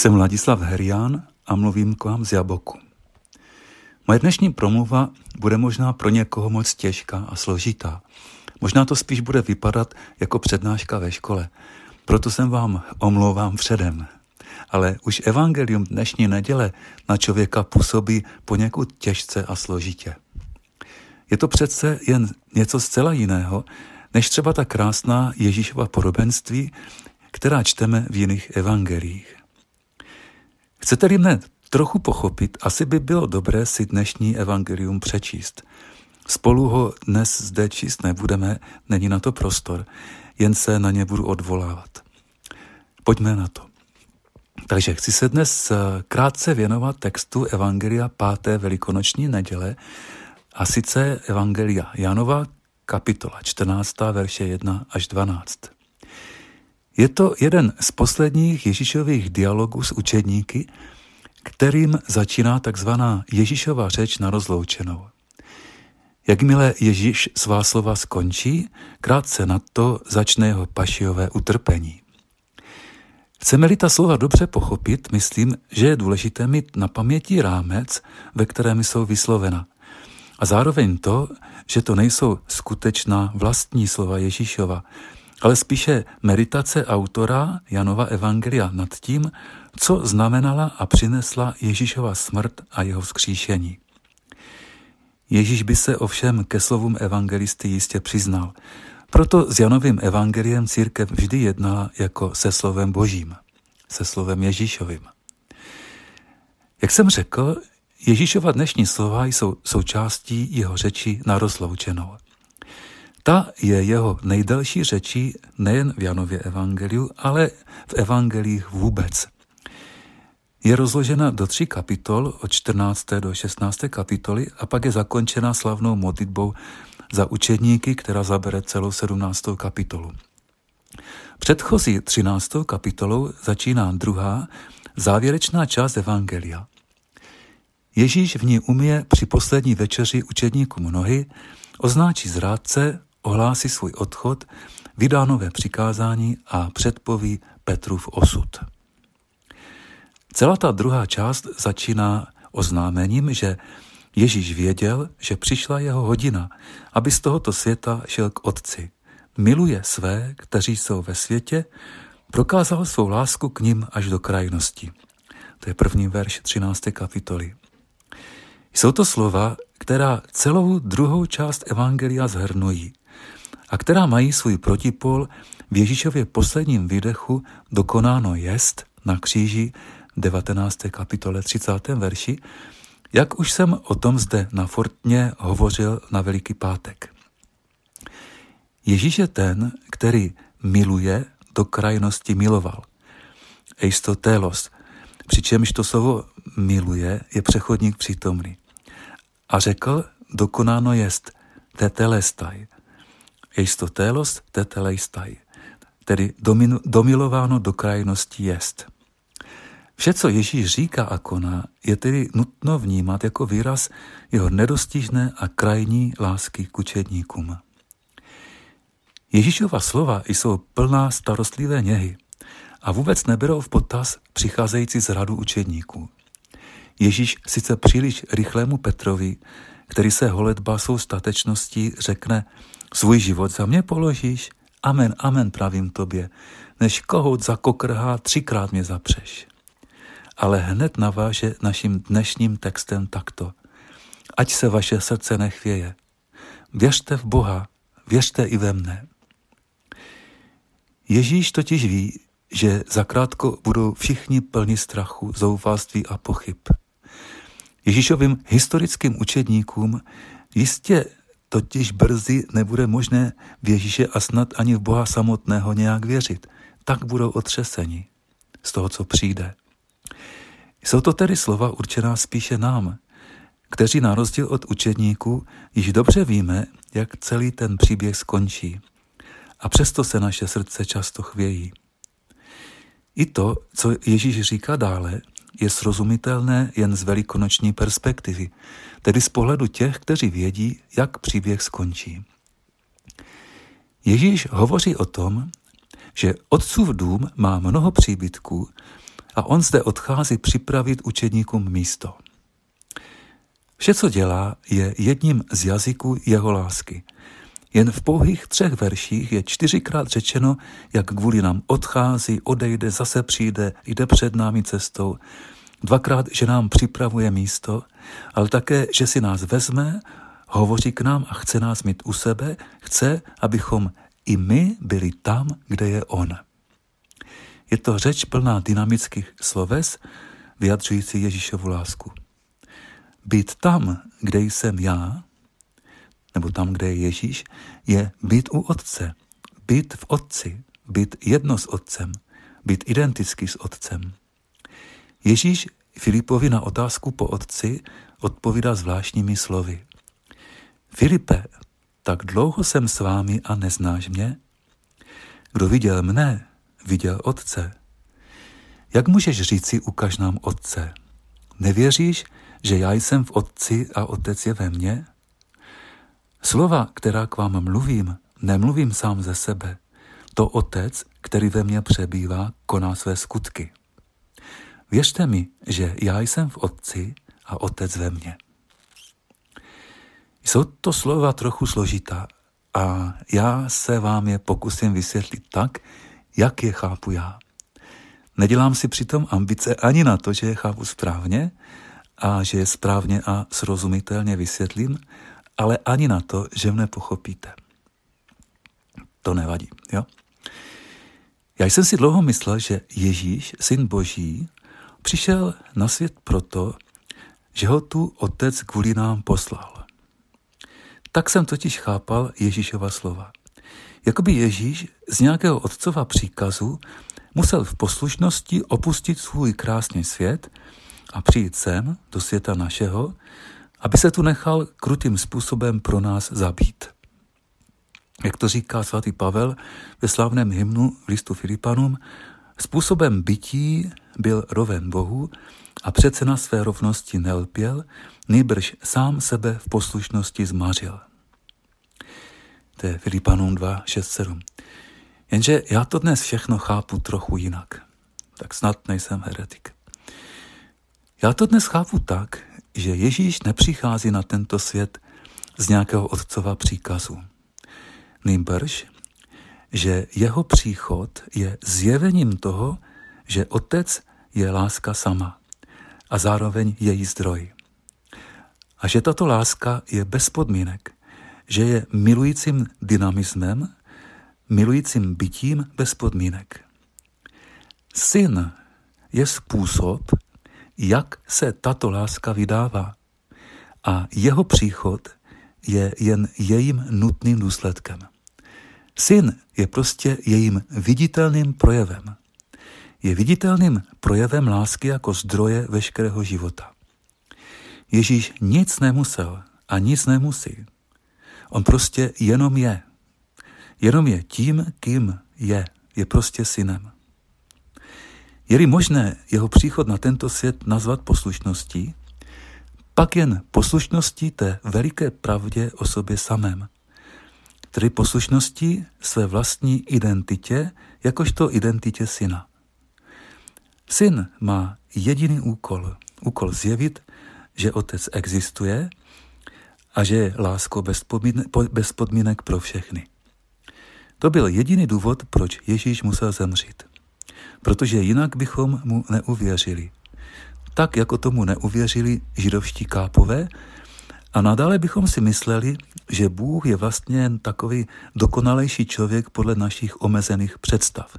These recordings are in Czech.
Jsem Ladislav Herián a mluvím k vám z Jaboku. Moje dnešní promluva bude možná pro někoho moc těžká a složitá. Možná to spíš bude vypadat jako přednáška ve škole. Proto jsem vám omlouvám předem. Ale už evangelium dnešní neděle na člověka působí poněkud těžce a složitě. Je to přece jen něco zcela jiného, než třeba ta krásná Ježíšova podobenství, která čteme v jiných evangeliích. Chcete-li mne trochu pochopit, asi by bylo dobré si dnešní evangelium přečíst. Spolu ho dnes zde číst nebudeme, není na to prostor, jen se na ně budu odvolávat. Pojďme na to. Takže chci se dnes eh, krátce věnovat textu Evangelia 5. velikonoční neděle, a sice Evangelia Janova, kapitola 14, verše 1 až 12. Je to jeden z posledních Ježíšových dialogů s učedníky, kterým začíná takzvaná Ježíšova řeč na rozloučenou. Jakmile Ježíš svá slova skončí, krátce na to začne jeho pašiové utrpení. Chceme-li ta slova dobře pochopit, myslím, že je důležité mít na paměti rámec, ve kterém jsou vyslovena. A zároveň to, že to nejsou skutečná vlastní slova Ježíšova, ale spíše meditace autora Janova Evangelia nad tím, co znamenala a přinesla Ježíšova smrt a jeho vzkříšení. Ježíš by se ovšem ke slovům evangelisty jistě přiznal. Proto s Janovým evangeliem církev vždy jednala jako se slovem božím, se slovem Ježíšovým. Jak jsem řekl, Ježíšova dnešní slova jsou součástí jeho řeči na rozloučenou. Ta je jeho nejdelší řečí nejen v Janově evangeliu, ale v evangelích vůbec. Je rozložena do tří kapitol, od 14. do 16. kapitoly a pak je zakončena slavnou modlitbou za učedníky, která zabere celou 17. kapitolu. Předchozí 13. kapitolou začíná druhá, závěrečná část Evangelia. Ježíš v ní umije při poslední večeři učedníkům nohy, označí zrádce, ohlásí svůj odchod, vydá nové přikázání a předpoví Petrův osud. Celá ta druhá část začíná oznámením, že Ježíš věděl, že přišla jeho hodina, aby z tohoto světa šel k Otci. Miluje své, kteří jsou ve světě, prokázal svou lásku k ním až do krajnosti. To je první verš 13. kapitoly. Jsou to slova, která celou druhou část Evangelia zhrnují a která mají svůj protipol v Ježíšově posledním výdechu dokonáno jest na kříži 19. kapitole 30. verši, jak už jsem o tom zde na Fortně hovořil na Veliký pátek. Ježíš je ten, který miluje do krajnosti miloval. Eistotélos, přičemž to slovo miluje je přechodník přítomný. A řekl, dokonáno jest tetelestaj. Eistotélos tetelestaj. Tedy domilováno do krajnosti jest. Vše, co Ježíš říká a koná, je tedy nutno vnímat jako výraz jeho nedostižné a krajní lásky k učedníkům. Ježíšova slova jsou plná starostlivé něhy a vůbec neberou v potaz přicházející z radu učedníků. Ježíš sice příliš rychlému Petrovi, který se holedba svou statečností řekne, svůj život za mě položíš, amen, amen pravím tobě, než kohout za kokrhá třikrát mě zapřeš ale hned naváže naším dnešním textem takto. Ať se vaše srdce nechvěje. Věřte v Boha, věřte i ve mne. Ježíš totiž ví, že zakrátko budou všichni plni strachu, zoufalství a pochyb. Ježíšovým historickým učedníkům jistě totiž brzy nebude možné v Ježíše a snad ani v Boha samotného nějak věřit. Tak budou otřeseni z toho, co přijde. Jsou to tedy slova určená spíše nám, kteří na rozdíl od učedníků již dobře víme, jak celý ten příběh skončí. A přesto se naše srdce často chvějí. I to, co Ježíš říká dále, je srozumitelné jen z velikonoční perspektivy, tedy z pohledu těch, kteří vědí, jak příběh skončí. Ježíš hovoří o tom, že otcův dům má mnoho příbytků a on zde odchází připravit učedníkům místo. Vše, co dělá, je jedním z jazyků jeho lásky. Jen v pouhých třech verších je čtyřikrát řečeno, jak kvůli nám odchází, odejde, zase přijde, jde před námi cestou. Dvakrát, že nám připravuje místo, ale také, že si nás vezme, hovoří k nám a chce nás mít u sebe, chce, abychom i my byli tam, kde je On. Je to řeč plná dynamických sloves, vyjadřující Ježíšovu lásku. Být tam, kde jsem já, nebo tam, kde je Ježíš, je být u Otce, být v Otci, být jedno s Otcem, být identický s Otcem. Ježíš Filipovi na otázku po Otci odpovídá zvláštními slovy. Filipe, tak dlouho jsem s vámi a neznáš mě? Kdo viděl mne, viděl Otce. Jak můžeš říci, ukaž nám Otce? Nevěříš, že já jsem v Otci a Otec je ve mně? Slova, která k vám mluvím, nemluvím sám ze sebe. To Otec, který ve mně přebývá, koná své skutky. Věřte mi, že já jsem v Otci a Otec ve mně. Jsou to slova trochu složitá a já se vám je pokusím vysvětlit tak, jak je chápu já. Nedělám si přitom ambice ani na to, že je chápu správně a že je správně a srozumitelně vysvětlím, ale ani na to, že mne pochopíte. To nevadí, jo? Já jsem si dlouho myslel, že Ježíš, syn Boží, přišel na svět proto, že ho tu otec kvůli nám poslal. Tak jsem totiž chápal Ježíšova slova. Jakoby Ježíš z nějakého otcova příkazu musel v poslušnosti opustit svůj krásný svět a přijít sem, do světa našeho, aby se tu nechal krutým způsobem pro nás zabít. Jak to říká svatý Pavel ve slavném hymnu v listu Filipanům, způsobem bytí byl roven Bohu a přece na své rovnosti nelpěl, nejbrž sám sebe v poslušnosti zmařil. To je Filipanům 2, 6, 7. Jenže já to dnes všechno chápu trochu jinak. Tak snad nejsem heretik. Já to dnes chápu tak, že Ježíš nepřichází na tento svět z nějakého otcova příkazu. Nýbrž, že jeho příchod je zjevením toho, že otec je láska sama a zároveň její zdroj. A že tato láska je bez podmínek, že je milujícím dynamismem, milujícím bytím bez podmínek. Syn je způsob, jak se tato láska vydává. A jeho příchod je jen jejím nutným důsledkem. Syn je prostě jejím viditelným projevem. Je viditelným projevem lásky jako zdroje veškerého života. Ježíš nic nemusel a nic nemusí. On prostě jenom je. Jenom je tím, kým je. Je prostě synem. Je-li možné jeho příchod na tento svět nazvat poslušností, pak jen poslušností té veliké pravdě o sobě samém, tedy poslušností své vlastní identitě, jakožto identitě syna. Syn má jediný úkol, úkol zjevit, že otec existuje a že je lásko bez podmínek, bez podmínek pro všechny. To byl jediný důvod, proč Ježíš musel zemřít protože jinak bychom mu neuvěřili. Tak, jako tomu neuvěřili židovští kápové, a nadále bychom si mysleli, že Bůh je vlastně takový dokonalejší člověk podle našich omezených představ,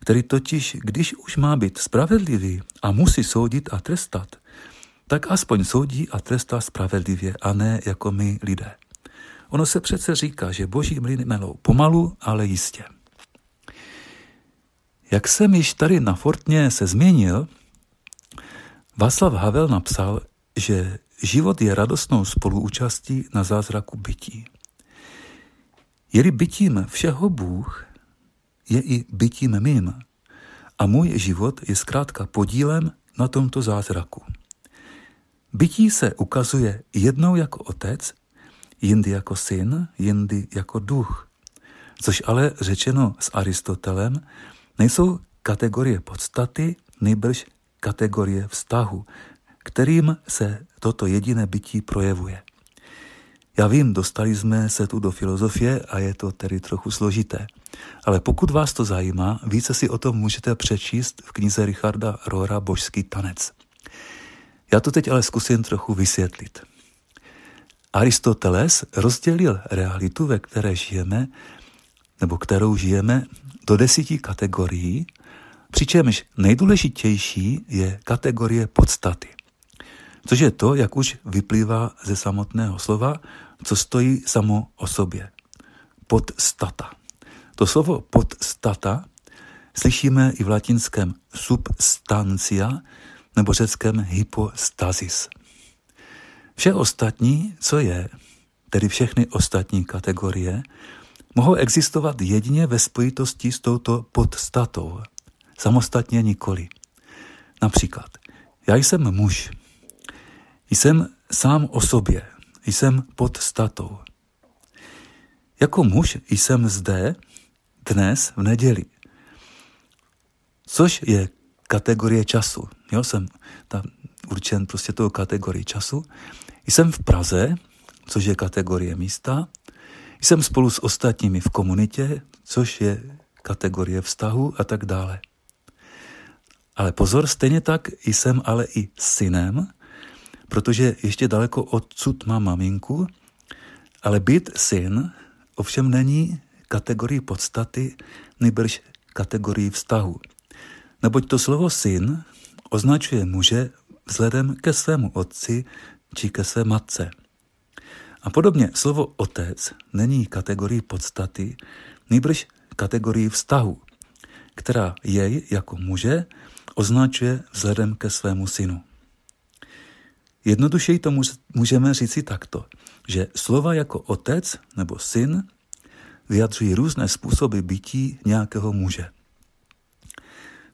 který totiž, když už má být spravedlivý a musí soudit a trestat, tak aspoň soudí a trestá spravedlivě a ne jako my lidé. Ono se přece říká, že boží mliny melou pomalu, ale jistě. Jak jsem již tady na Fortně se změnil, Václav Havel napsal, že život je radostnou spoluúčastí na zázraku bytí. Je-li bytím všeho Bůh, je i bytím mým. A můj život je zkrátka podílem na tomto zázraku. Bytí se ukazuje jednou jako otec, jindy jako syn, jindy jako duch. což ale řečeno s Aristotelem nejsou kategorie podstaty, nejbrž kategorie vztahu, kterým se toto jediné bytí projevuje. Já vím, dostali jsme se tu do filozofie a je to tedy trochu složité. Ale pokud vás to zajímá, více si o tom můžete přečíst v knize Richarda Rohra Božský tanec. Já to teď ale zkusím trochu vysvětlit. Aristoteles rozdělil realitu, ve které žijeme, nebo kterou žijeme, do desíti kategorií, přičemž nejdůležitější je kategorie podstaty. Což je to, jak už vyplývá ze samotného slova, co stojí samo o sobě. Podstata. To slovo podstata slyšíme i v latinském substancia nebo řeckém hypostasis. Vše ostatní, co je, tedy všechny ostatní kategorie, mohou existovat jedině ve spojitosti s touto podstatou, samostatně nikoli. Například, já jsem muž, jsem sám o sobě, jsem podstatou. Jako muž jsem zde dnes v neděli, což je kategorie času. Jo, jsem tam určen prostě tou kategorii času. Jsem v Praze, což je kategorie místa. Jsem spolu s ostatními v komunitě, což je kategorie vztahu a tak dále. Ale pozor, stejně tak jsem ale i synem, protože ještě daleko odsud mám maminku, ale být syn ovšem není kategorii podstaty, nejbrž kategorii vztahu. Neboť to slovo syn označuje muže vzhledem ke svému otci či ke své matce. A podobně slovo otec není kategorii podstaty, nejbrž kategorii vztahu, která jej jako muže označuje vzhledem ke svému synu. Jednodušeji to můžeme říci takto, že slova jako otec nebo syn vyjadřují různé způsoby bytí nějakého muže.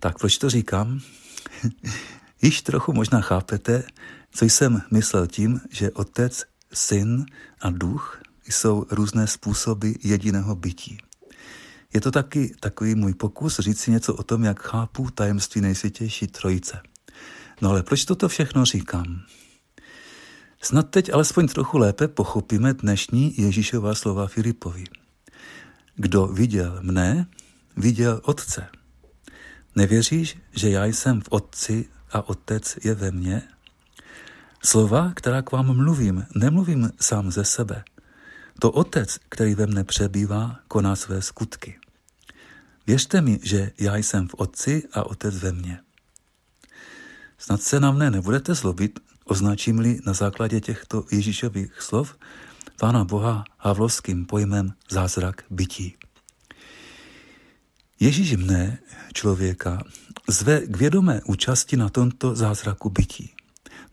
Tak proč to říkám? Již trochu možná chápete, co jsem myslel tím, že otec, syn a duch jsou různé způsoby jediného bytí. Je to taky takový můj pokus říct si něco o tom, jak chápu tajemství nejsvětější trojice. No ale proč toto všechno říkám? Snad teď alespoň trochu lépe pochopíme dnešní Ježíšová slova Filipovi. Kdo viděl mne, viděl Otce. Nevěříš, že já jsem v Otci a Otec je ve mně? Slova, která k vám mluvím, nemluvím sám ze sebe. To Otec, který ve mne přebývá, koná své skutky. Věřte mi, že já jsem v Otci a Otec ve mně. Snad se na mne nebudete zlobit, označím-li na základě těchto Ježíšových slov Pána Boha havlovským pojmem zázrak bytí. Ježíš mne, člověka, zve k vědomé účasti na tomto zázraku bytí.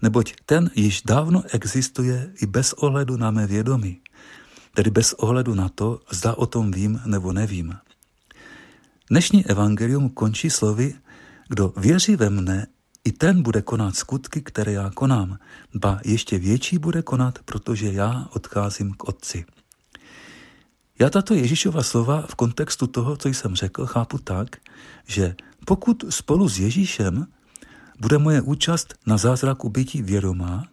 Neboť ten již dávno existuje i bez ohledu na mé vědomí, tedy bez ohledu na to, zda o tom vím nebo nevím. Dnešní evangelium končí slovy, kdo věří ve mne, i ten bude konat skutky, které já konám, ba ještě větší bude konat, protože já odcházím k Otci. Já tato Ježíšova slova v kontextu toho, co jsem řekl, chápu tak, že pokud spolu s Ježíšem bude moje účast na zázraku bytí vědomá,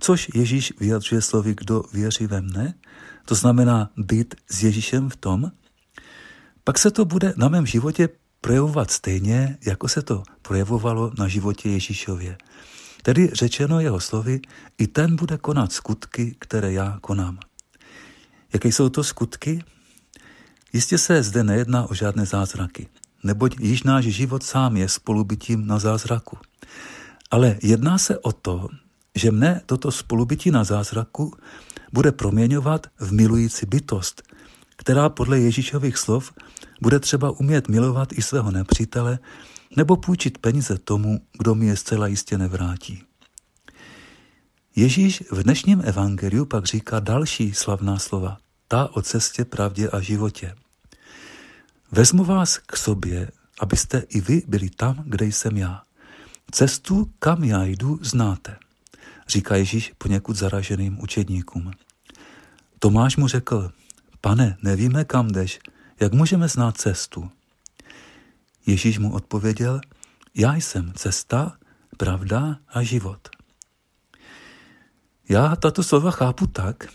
což Ježíš vyjadřuje slovy, kdo věří ve mne, to znamená být s Ježíšem v tom, pak se to bude na mém životě projevovat stejně, jako se to projevovalo na životě Ježíšově. Tedy řečeno jeho slovy, i ten bude konat skutky, které já konám. Jaké jsou to skutky? Jistě se zde nejedná o žádné zázraky, neboť již náš život sám je spolubytím na zázraku. Ale jedná se o to, že mne toto spolubytí na zázraku bude proměňovat v milující bytost, která podle Ježíšových slov bude třeba umět milovat i svého nepřítele nebo půjčit peníze tomu, kdo mi je zcela jistě nevrátí. Ježíš v dnešním evangeliu pak říká další slavná slova, ta o cestě, pravdě a životě. Vezmu vás k sobě, abyste i vy byli tam, kde jsem já. Cestu, kam já jdu, znáte, říká Ježíš poněkud zaraženým učedníkům. Tomáš mu řekl, pane, nevíme, kam jdeš, Jak můžeme znát cestu? Ježíš mu odpověděl, já jsem cesta, pravda a život. Já tato slova chápu tak,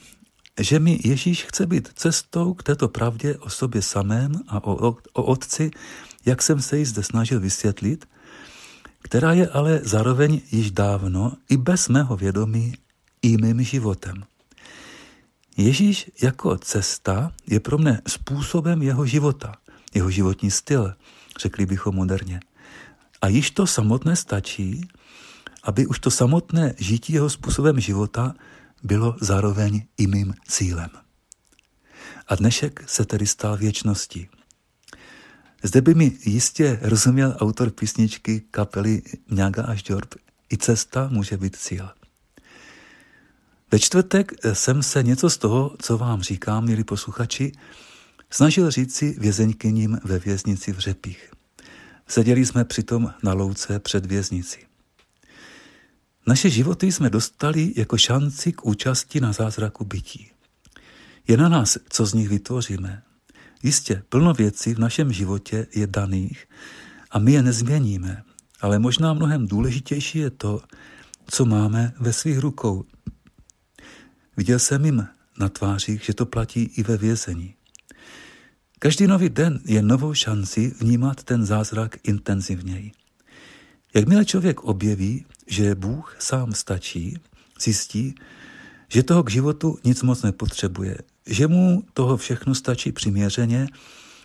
že mi Ježíš chce být cestou k této pravdě o sobě samém a o, o, o Otci, jak jsem se ji zde snažil vysvětlit, která je ale zároveň již dávno i bez mého vědomí i mým životem. Ježíš jako cesta je pro mne způsobem jeho života, jeho životní styl, řekli bychom moderně. A již to samotné stačí, aby už to samotné žití jeho způsobem života bylo zároveň i mým cílem. A dnešek se tedy stal věčností. Zde by mi jistě rozuměl autor písničky kapely Mňaga až Džorb. I cesta může být cíl. Ve čtvrtek jsem se něco z toho, co vám říkám, milí posluchači, snažil říci vězeňkyním ve věznici v Řepích. Seděli jsme přitom na louce před věznici. Naše životy jsme dostali jako šanci k účasti na zázraku bytí. Je na nás, co z nich vytvoříme. Jistě, plno věcí v našem životě je daných a my je nezměníme, ale možná mnohem důležitější je to, co máme ve svých rukou. Viděl jsem jim na tvářích, že to platí i ve vězení. Každý nový den je novou šanci vnímat ten zázrak intenzivněji. Jakmile člověk objeví, že Bůh sám stačí, zjistí, že toho k životu nic moc nepotřebuje, že mu toho všechno stačí přiměřeně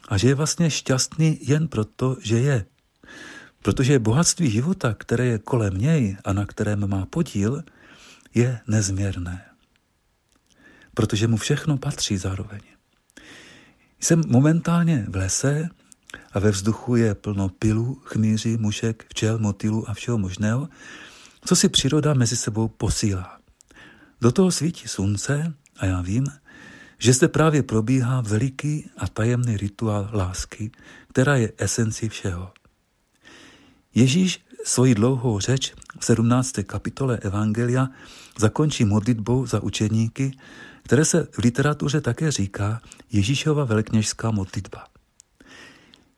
a že je vlastně šťastný jen proto, že je. Protože bohatství života, které je kolem něj a na kterém má podíl, je nezměrné. Protože mu všechno patří zároveň. Jsem momentálně v lese a ve vzduchu je plno pilů, chmíří, mušek, včel, motylů a všeho možného, co si příroda mezi sebou posílá. Do toho svítí slunce a já vím, že zde právě probíhá veliký a tajemný rituál lásky, která je esenci všeho. Ježíš svoji dlouhou řeč v 17. kapitole Evangelia zakončí modlitbou za učedníky, které se v literatuře také říká Ježíšova velkněžská modlitba.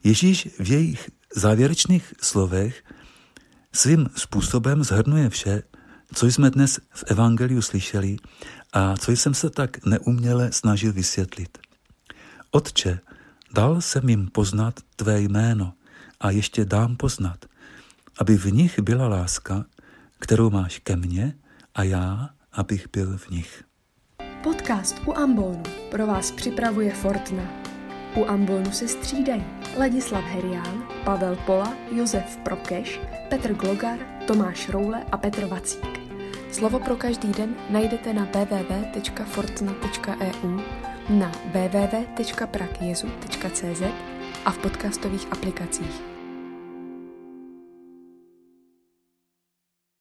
Ježíš v jejich závěrečných slovech svým způsobem zhrnuje vše, co jsme dnes v Evangeliu slyšeli a co jsem se tak neuměle snažil vysvětlit. Otče, dal jsem jim poznat tvé jméno a ještě dám poznat, aby v nich byla láska, kterou máš ke mně a já, abych byl v nich. Podcast u Ambonu pro vás připravuje Fortna. U Ambonu se střídají Ladislav Herián, Pavel Pola, Josef Prokeš, Petr Glogar, Tomáš Roule a Petr Vacík. Slovo pro každý den najdete na www.fortna.eu, na www.prakjezu.cz a v podcastových aplikacích.